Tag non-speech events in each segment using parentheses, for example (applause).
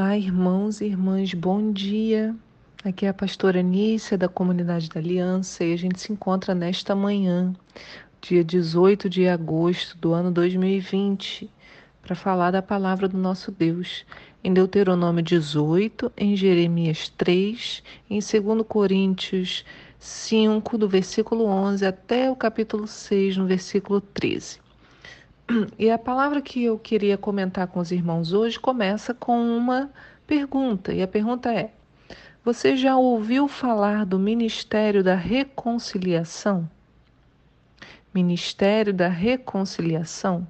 Olá, irmãos e irmãs, bom dia. Aqui é a pastora Nícia da Comunidade da Aliança e a gente se encontra nesta manhã, dia 18 de agosto do ano 2020, para falar da palavra do nosso Deus, em Deuteronômio 18, em Jeremias 3, em 2 Coríntios 5, do versículo 11 até o capítulo 6, no versículo 13. E a palavra que eu queria comentar com os irmãos hoje começa com uma pergunta, e a pergunta é: Você já ouviu falar do Ministério da Reconciliação? Ministério da Reconciliação?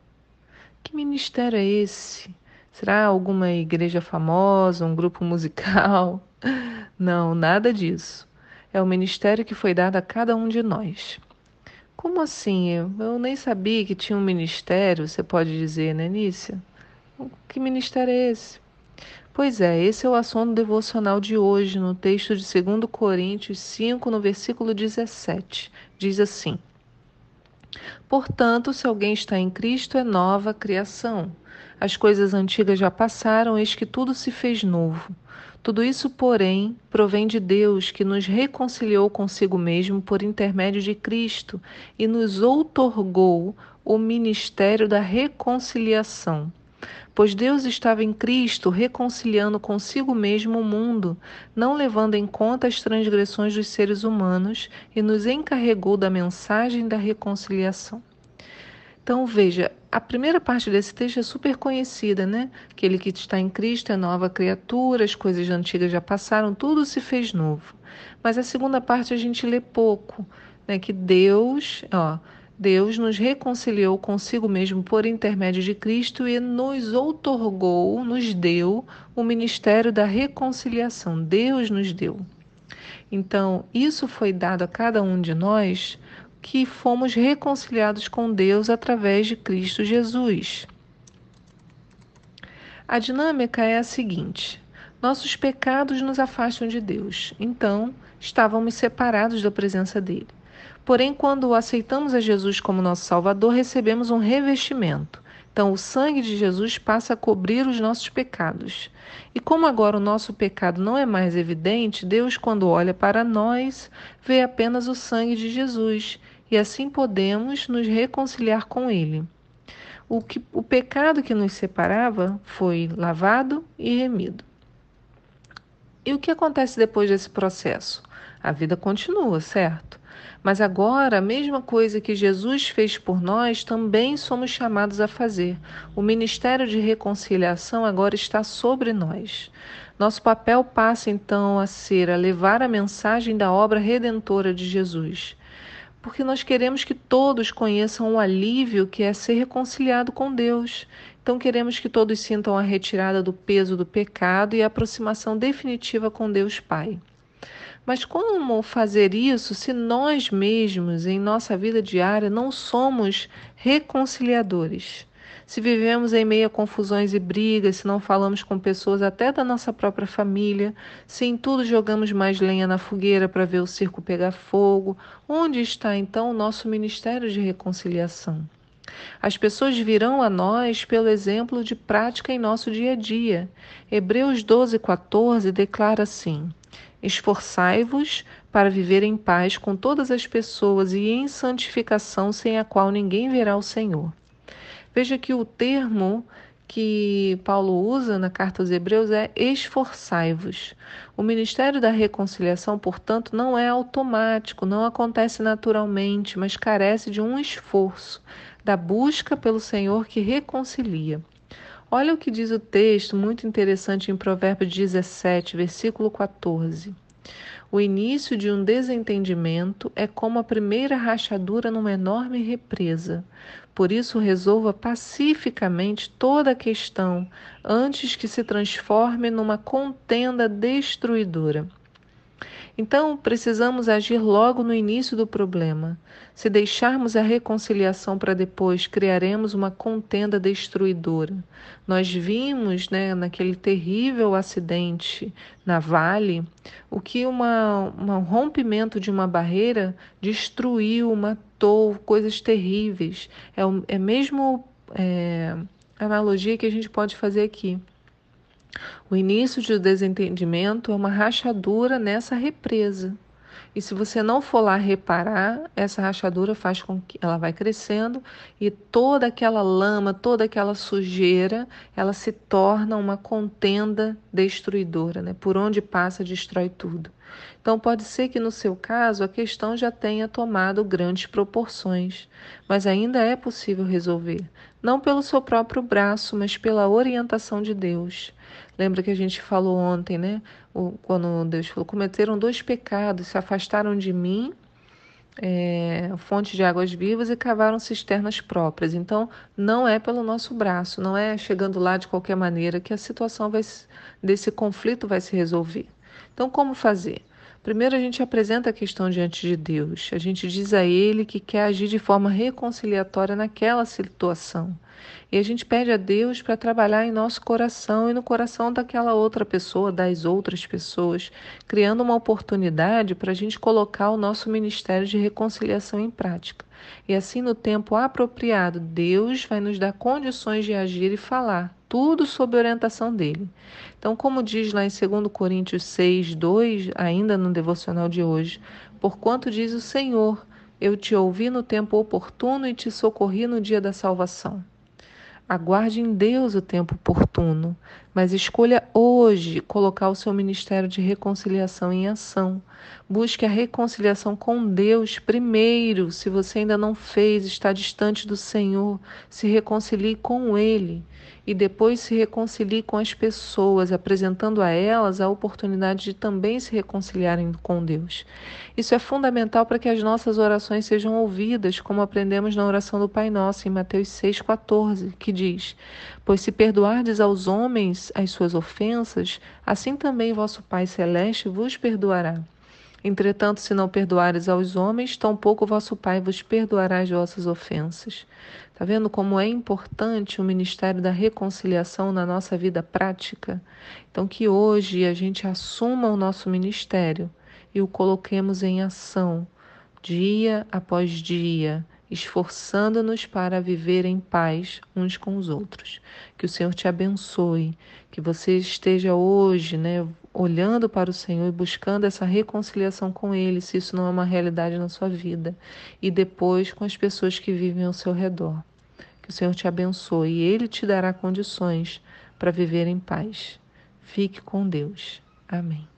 Que ministério é esse? Será alguma igreja famosa, um grupo musical? (laughs) Não, nada disso. É o ministério que foi dado a cada um de nós. Como assim? Eu, nem sabia que tinha um ministério, você pode dizer, né, Nícia? Que ministério é esse? Pois é, esse é o assunto devocional de hoje, no texto de 2 Coríntios 5, no versículo 17. Diz assim: Portanto, se alguém está em Cristo, é nova criação. As coisas antigas já passaram, eis que tudo se fez novo. Tudo isso, porém, provém de Deus, que nos reconciliou consigo mesmo por intermédio de Cristo e nos outorgou o ministério da reconciliação. Pois Deus estava em Cristo reconciliando consigo mesmo o mundo, não levando em conta as transgressões dos seres humanos, e nos encarregou da mensagem da reconciliação. Então, veja, a primeira parte desse texto é super conhecida, né? Aquele que está em Cristo é nova criatura, as coisas antigas já passaram, tudo se fez novo. Mas a segunda parte a gente lê pouco, né? Que Deus, ó, Deus nos reconciliou consigo mesmo por intermédio de Cristo e nos outorgou, nos deu o ministério da reconciliação. Deus nos deu. Então, isso foi dado a cada um de nós que fomos reconciliados com Deus através de Cristo Jesus. A dinâmica é a seguinte: nossos pecados nos afastam de Deus, então estávamos separados da presença dele. Porém, quando aceitamos a Jesus como nosso Salvador, recebemos um revestimento. Então, o sangue de Jesus passa a cobrir os nossos pecados. E como agora o nosso pecado não é mais evidente, Deus, quando olha para nós, vê apenas o sangue de Jesus e assim podemos nos reconciliar com Ele. O, que, o pecado que nos separava foi lavado e remido. E o que acontece depois desse processo? A vida continua, certo? Mas agora, a mesma coisa que Jesus fez por nós, também somos chamados a fazer. O ministério de reconciliação agora está sobre nós. Nosso papel passa então a ser a levar a mensagem da obra redentora de Jesus porque nós queremos que todos conheçam o alívio que é ser reconciliado com Deus. Então, queremos que todos sintam a retirada do peso do pecado e a aproximação definitiva com Deus Pai. Mas como fazer isso se nós mesmos, em nossa vida diária, não somos reconciliadores? se vivemos em meio a confusões e brigas, se não falamos com pessoas até da nossa própria família, se em tudo jogamos mais lenha na fogueira para ver o circo pegar fogo, onde está então o nosso ministério de reconciliação? As pessoas virão a nós pelo exemplo de prática em nosso dia a dia. Hebreus 12, 14 declara assim: Esforçai-vos para viver em paz com todas as pessoas e em santificação, sem a qual ninguém verá o Senhor. Veja que o termo que Paulo usa na carta aos Hebreus é esforçai-vos. O ministério da reconciliação, portanto, não é automático, não acontece naturalmente, mas carece de um esforço, da busca pelo Senhor que reconcilia. Olha o que diz o texto, muito interessante em Provérbios 17, versículo 14. O início de um desentendimento é como a primeira rachadura numa enorme represa. Por isso, resolva pacificamente toda a questão antes que se transforme numa contenda destruidora. Então, precisamos agir logo no início do problema. Se deixarmos a reconciliação para depois, criaremos uma contenda destruidora. Nós vimos, né, naquele terrível acidente na Vale, o que uma, um rompimento de uma barreira destruiu, matou, coisas terríveis. É, é mesmo é, analogia que a gente pode fazer aqui. O início de desentendimento é uma rachadura nessa represa. E se você não for lá reparar, essa rachadura faz com que ela vai crescendo e toda aquela lama, toda aquela sujeira, ela se torna uma contenda destruidora, né? Por onde passa, destrói tudo. Então pode ser que no seu caso a questão já tenha tomado grandes proporções, mas ainda é possível resolver, não pelo seu próprio braço, mas pela orientação de Deus. Lembra que a gente falou ontem, né? O, quando Deus falou: cometeram dois pecados, se afastaram de mim, é, fonte de águas vivas, e cavaram cisternas próprias. Então, não é pelo nosso braço, não é chegando lá de qualquer maneira que a situação vai, desse conflito vai se resolver. Então, como fazer? Primeiro, a gente apresenta a questão diante de Deus. A gente diz a Ele que quer agir de forma reconciliatória naquela situação. E a gente pede a Deus para trabalhar em nosso coração e no coração daquela outra pessoa, das outras pessoas, criando uma oportunidade para a gente colocar o nosso ministério de reconciliação em prática. E assim, no tempo apropriado, Deus vai nos dar condições de agir e falar, tudo sob orientação dele. Então, como diz lá em 2 Coríntios 6, 2, ainda no devocional de hoje, porquanto diz o Senhor, eu te ouvi no tempo oportuno e te socorri no dia da salvação. Aguarde em Deus o tempo oportuno, mas escolha hoje colocar o seu ministério de reconciliação em ação. Busque a reconciliação com Deus primeiro. Se você ainda não fez, está distante do Senhor, se reconcilie com Ele e depois se reconcilie com as pessoas, apresentando a elas a oportunidade de também se reconciliarem com Deus. Isso é fundamental para que as nossas orações sejam ouvidas, como aprendemos na oração do Pai Nosso em Mateus 6,14, que diz: Pois se perdoardes aos homens as suas ofensas, assim também vosso Pai Celeste vos perdoará. Entretanto, se não perdoares aos homens, tampouco vosso Pai vos perdoará as vossas ofensas. Está vendo como é importante o ministério da reconciliação na nossa vida prática? Então, que hoje a gente assuma o nosso ministério e o coloquemos em ação, dia após dia, esforçando-nos para viver em paz uns com os outros. Que o Senhor te abençoe, que você esteja hoje, né, olhando para o Senhor e buscando essa reconciliação com Ele, se isso não é uma realidade na sua vida, e depois com as pessoas que vivem ao seu redor. Que o Senhor te abençoe e Ele te dará condições para viver em paz. Fique com Deus. Amém.